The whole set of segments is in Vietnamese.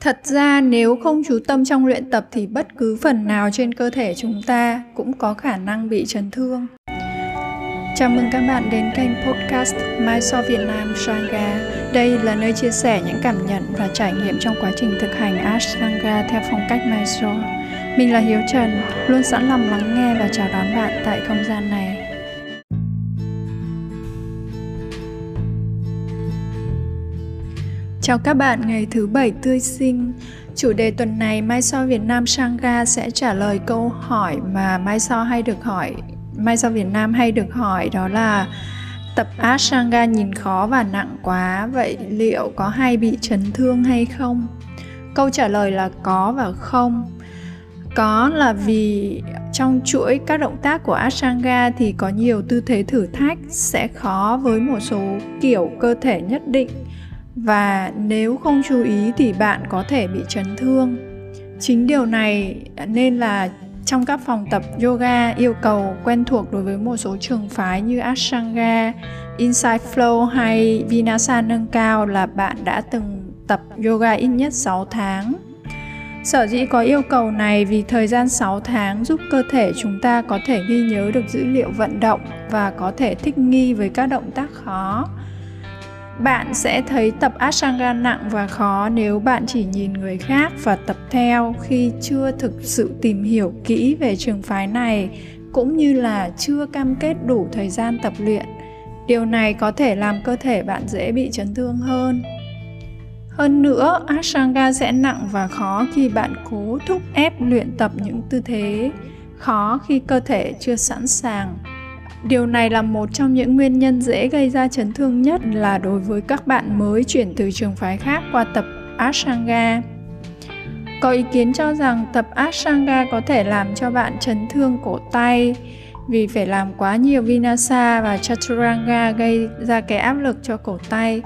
Thật ra nếu không chú tâm trong luyện tập thì bất cứ phần nào trên cơ thể chúng ta cũng có khả năng bị chấn thương. Chào mừng các bạn đến kênh podcast Mai So Việt Nam Sangha. Đây là nơi chia sẻ những cảm nhận và trải nghiệm trong quá trình thực hành Ashtanga theo phong cách Mai So. Mình là Hiếu Trần, luôn sẵn lòng lắng nghe và chào đón bạn tại không gian này. Chào các bạn ngày thứ bảy tươi sinh. Chủ đề tuần này Mai So Việt Nam Sangha sẽ trả lời câu hỏi mà Mai So hay được hỏi, Mai So Việt Nam hay được hỏi đó là tập Ashtanga nhìn khó và nặng quá, vậy liệu có hay bị chấn thương hay không? Câu trả lời là có và không. Có là vì trong chuỗi các động tác của Ashtanga thì có nhiều tư thế thử thách sẽ khó với một số kiểu cơ thể nhất định và nếu không chú ý thì bạn có thể bị chấn thương chính điều này nên là trong các phòng tập yoga yêu cầu quen thuộc đối với một số trường phái như Ashtanga, Inside Flow hay Vinyasa nâng cao là bạn đã từng tập yoga ít nhất 6 tháng. Sở dĩ có yêu cầu này vì thời gian 6 tháng giúp cơ thể chúng ta có thể ghi nhớ được dữ liệu vận động và có thể thích nghi với các động tác khó bạn sẽ thấy tập Ashtanga nặng và khó nếu bạn chỉ nhìn người khác và tập theo khi chưa thực sự tìm hiểu kỹ về trường phái này cũng như là chưa cam kết đủ thời gian tập luyện. Điều này có thể làm cơ thể bạn dễ bị chấn thương hơn. Hơn nữa, Ashtanga sẽ nặng và khó khi bạn cố thúc ép luyện tập những tư thế khó khi cơ thể chưa sẵn sàng Điều này là một trong những nguyên nhân dễ gây ra chấn thương nhất là đối với các bạn mới chuyển từ trường phái khác qua tập Ashtanga. Có ý kiến cho rằng tập Ashtanga có thể làm cho bạn chấn thương cổ tay vì phải làm quá nhiều Vinasa và Chaturanga gây ra cái áp lực cho cổ tay,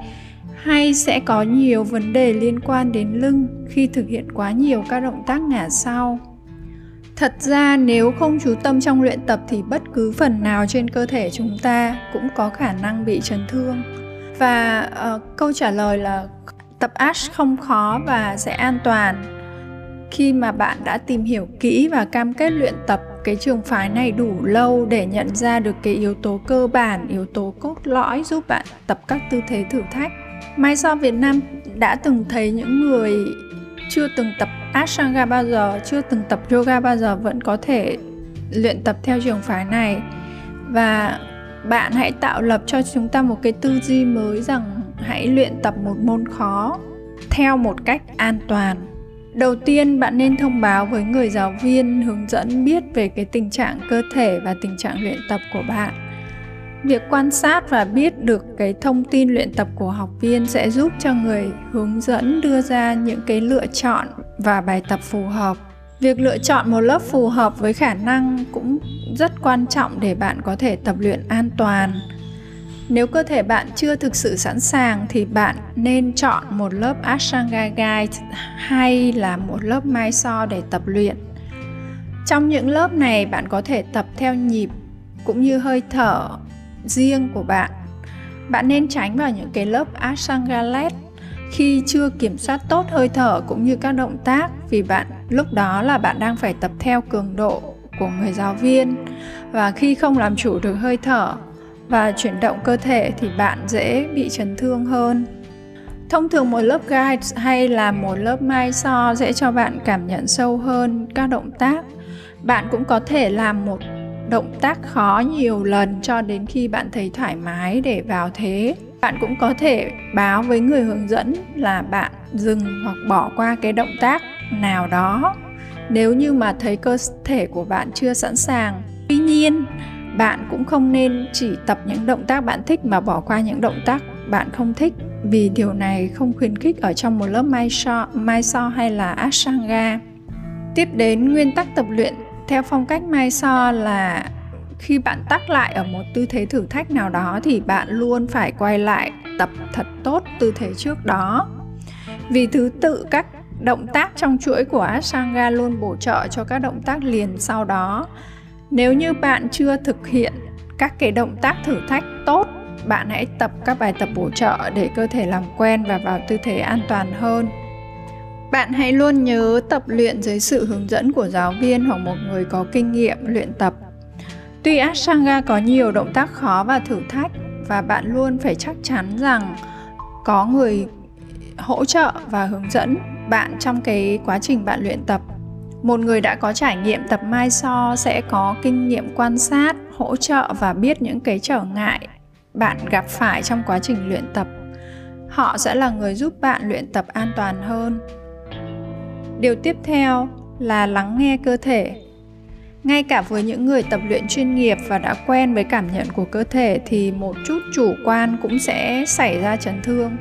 hay sẽ có nhiều vấn đề liên quan đến lưng khi thực hiện quá nhiều các động tác ngả sau. Thật ra nếu không chú tâm trong luyện tập thì bất cứ phần nào trên cơ thể chúng ta cũng có khả năng bị chấn thương. Và uh, câu trả lời là tập ASH không khó và sẽ an toàn khi mà bạn đã tìm hiểu kỹ và cam kết luyện tập cái trường phái này đủ lâu để nhận ra được cái yếu tố cơ bản, yếu tố cốt lõi giúp bạn tập các tư thế thử thách. Mai so Việt Nam đã từng thấy những người chưa từng tập Ashtanga bao giờ, chưa từng tập yoga bao giờ vẫn có thể luyện tập theo trường phái này. Và bạn hãy tạo lập cho chúng ta một cái tư duy mới rằng hãy luyện tập một môn khó theo một cách an toàn. Đầu tiên bạn nên thông báo với người giáo viên hướng dẫn biết về cái tình trạng cơ thể và tình trạng luyện tập của bạn. Việc quan sát và biết được cái thông tin luyện tập của học viên sẽ giúp cho người hướng dẫn đưa ra những cái lựa chọn và bài tập phù hợp. Việc lựa chọn một lớp phù hợp với khả năng cũng rất quan trọng để bạn có thể tập luyện an toàn. Nếu cơ thể bạn chưa thực sự sẵn sàng thì bạn nên chọn một lớp Ashtanga Guide hay là một lớp Mai So để tập luyện. Trong những lớp này, bạn có thể tập theo nhịp cũng như hơi thở riêng của bạn. Bạn nên tránh vào những cái lớp Ashtanga khi chưa kiểm soát tốt hơi thở cũng như các động tác, vì bạn, lúc đó là bạn đang phải tập theo cường độ của người giáo viên. Và khi không làm chủ được hơi thở và chuyển động cơ thể thì bạn dễ bị chấn thương hơn. Thông thường một lớp guide hay là một lớp mai so sẽ cho bạn cảm nhận sâu hơn các động tác. Bạn cũng có thể làm một động tác khó nhiều lần cho đến khi bạn thấy thoải mái để vào thế bạn cũng có thể báo với người hướng dẫn là bạn dừng hoặc bỏ qua cái động tác nào đó. Nếu như mà thấy cơ thể của bạn chưa sẵn sàng tuy nhiên bạn cũng không nên chỉ tập những động tác bạn thích mà bỏ qua những động tác bạn không thích vì điều này không khuyến khích ở trong một lớp mai so, mai so hay là ashtanga. Tiếp đến nguyên tắc tập luyện. Theo phong cách mai so là khi bạn tắt lại ở một tư thế thử thách nào đó thì bạn luôn phải quay lại tập thật tốt tư thế trước đó. Vì thứ tự, các động tác trong chuỗi của Ashtanga luôn bổ trợ cho các động tác liền sau đó. Nếu như bạn chưa thực hiện các cái động tác thử thách tốt, bạn hãy tập các bài tập bổ trợ để cơ thể làm quen và vào tư thế an toàn hơn. Bạn hãy luôn nhớ tập luyện dưới sự hướng dẫn của giáo viên hoặc một người có kinh nghiệm luyện tập. Tuy Ashtanga có nhiều động tác khó và thử thách, và bạn luôn phải chắc chắn rằng có người hỗ trợ và hướng dẫn bạn trong cái quá trình bạn luyện tập. Một người đã có trải nghiệm tập mai so sẽ có kinh nghiệm quan sát, hỗ trợ và biết những cái trở ngại bạn gặp phải trong quá trình luyện tập. Họ sẽ là người giúp bạn luyện tập an toàn hơn. Điều tiếp theo là lắng nghe cơ thể ngay cả với những người tập luyện chuyên nghiệp và đã quen với cảm nhận của cơ thể thì một chút chủ quan cũng sẽ xảy ra chấn thương.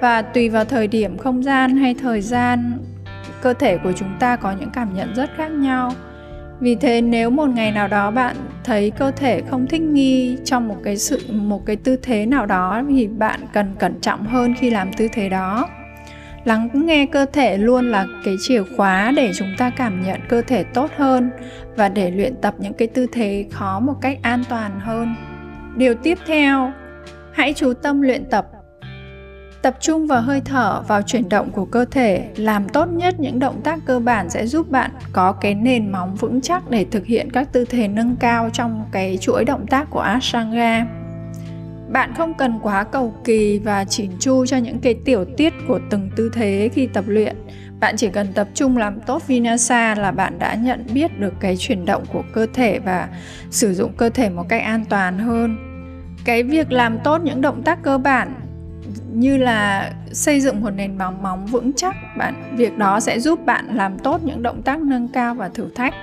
Và tùy vào thời điểm, không gian hay thời gian, cơ thể của chúng ta có những cảm nhận rất khác nhau. Vì thế nếu một ngày nào đó bạn thấy cơ thể không thích nghi trong một cái sự, một cái tư thế nào đó thì bạn cần cẩn trọng hơn khi làm tư thế đó lắng nghe cơ thể luôn là cái chìa khóa để chúng ta cảm nhận cơ thể tốt hơn và để luyện tập những cái tư thế khó một cách an toàn hơn. Điều tiếp theo, hãy chú tâm luyện tập. Tập trung vào hơi thở, vào chuyển động của cơ thể, làm tốt nhất những động tác cơ bản sẽ giúp bạn có cái nền móng vững chắc để thực hiện các tư thế nâng cao trong cái chuỗi động tác của ashtanga bạn không cần quá cầu kỳ và chỉn chu cho những cái tiểu tiết của từng tư thế khi tập luyện. Bạn chỉ cần tập trung làm tốt vinyasa là bạn đã nhận biết được cái chuyển động của cơ thể và sử dụng cơ thể một cách an toàn hơn. Cái việc làm tốt những động tác cơ bản như là xây dựng một nền móng móng vững chắc, bạn, việc đó sẽ giúp bạn làm tốt những động tác nâng cao và thử thách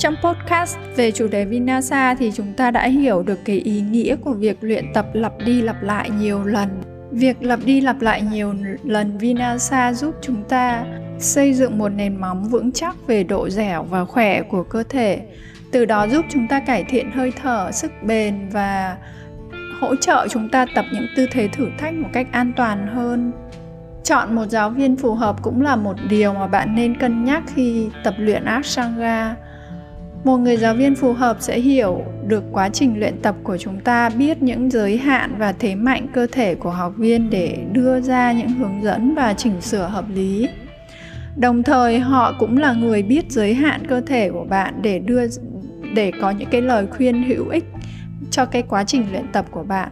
trong podcast về chủ đề Vinasa thì chúng ta đã hiểu được cái ý nghĩa của việc luyện tập lặp đi lặp lại nhiều lần. Việc lặp đi lặp lại nhiều lần Vinasa giúp chúng ta xây dựng một nền móng vững chắc về độ dẻo và khỏe của cơ thể. Từ đó giúp chúng ta cải thiện hơi thở, sức bền và hỗ trợ chúng ta tập những tư thế thử thách một cách an toàn hơn chọn một giáo viên phù hợp cũng là một điều mà bạn nên cân nhắc khi tập luyện ashtanga một người giáo viên phù hợp sẽ hiểu được quá trình luyện tập của chúng ta, biết những giới hạn và thế mạnh cơ thể của học viên để đưa ra những hướng dẫn và chỉnh sửa hợp lý. Đồng thời, họ cũng là người biết giới hạn cơ thể của bạn để đưa, để có những cái lời khuyên hữu ích cho cái quá trình luyện tập của bạn.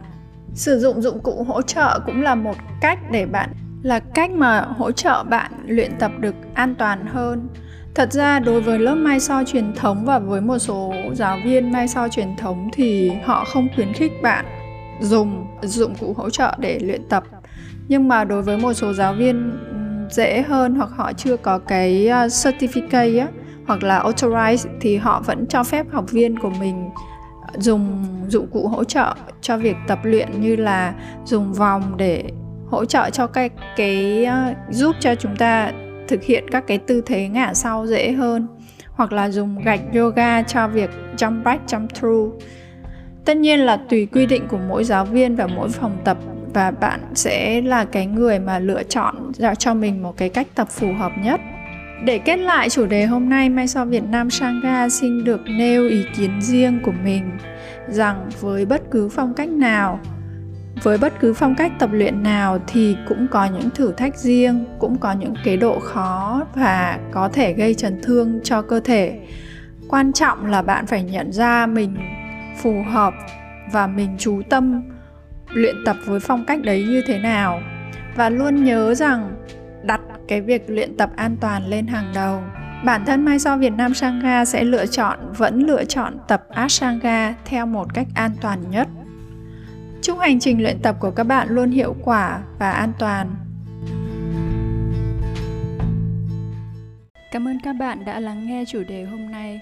Sử dụng dụng cụ hỗ trợ cũng là một cách để bạn, là cách mà hỗ trợ bạn luyện tập được an toàn hơn thật ra đối với lớp mai so truyền thống và với một số giáo viên mai so truyền thống thì họ không khuyến khích bạn dùng dụng cụ hỗ trợ để luyện tập. Nhưng mà đối với một số giáo viên dễ hơn hoặc họ chưa có cái à, certificate á, hoặc là authorized thì họ vẫn cho phép học viên của mình dùng dụng cụ hỗ trợ cho việc tập luyện như là dùng vòng để hỗ trợ cho cái cái à, giúp cho chúng ta thực hiện các cái tư thế ngả sau dễ hơn hoặc là dùng gạch yoga cho việc jump back jump through. Tất nhiên là tùy quy định của mỗi giáo viên và mỗi phòng tập và bạn sẽ là cái người mà lựa chọn ra cho mình một cái cách tập phù hợp nhất. Để kết lại chủ đề hôm nay, Mai So Việt Nam Sangha xin được nêu ý kiến riêng của mình rằng với bất cứ phong cách nào, với bất cứ phong cách tập luyện nào thì cũng có những thử thách riêng, cũng có những cái độ khó và có thể gây chấn thương cho cơ thể. Quan trọng là bạn phải nhận ra mình phù hợp và mình chú tâm luyện tập với phong cách đấy như thế nào. Và luôn nhớ rằng đặt cái việc luyện tập an toàn lên hàng đầu. Bản thân mai so việt nam sangha sẽ lựa chọn vẫn lựa chọn tập ashtanga theo một cách an toàn nhất chúc hành trình luyện tập của các bạn luôn hiệu quả và an toàn cảm ơn các bạn đã lắng nghe chủ đề hôm nay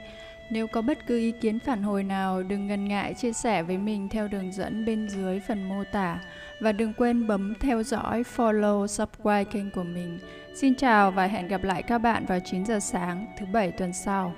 nếu có bất cứ ý kiến phản hồi nào, đừng ngần ngại chia sẻ với mình theo đường dẫn bên dưới phần mô tả và đừng quên bấm theo dõi, follow, subscribe kênh của mình. Xin chào và hẹn gặp lại các bạn vào 9 giờ sáng thứ bảy tuần sau.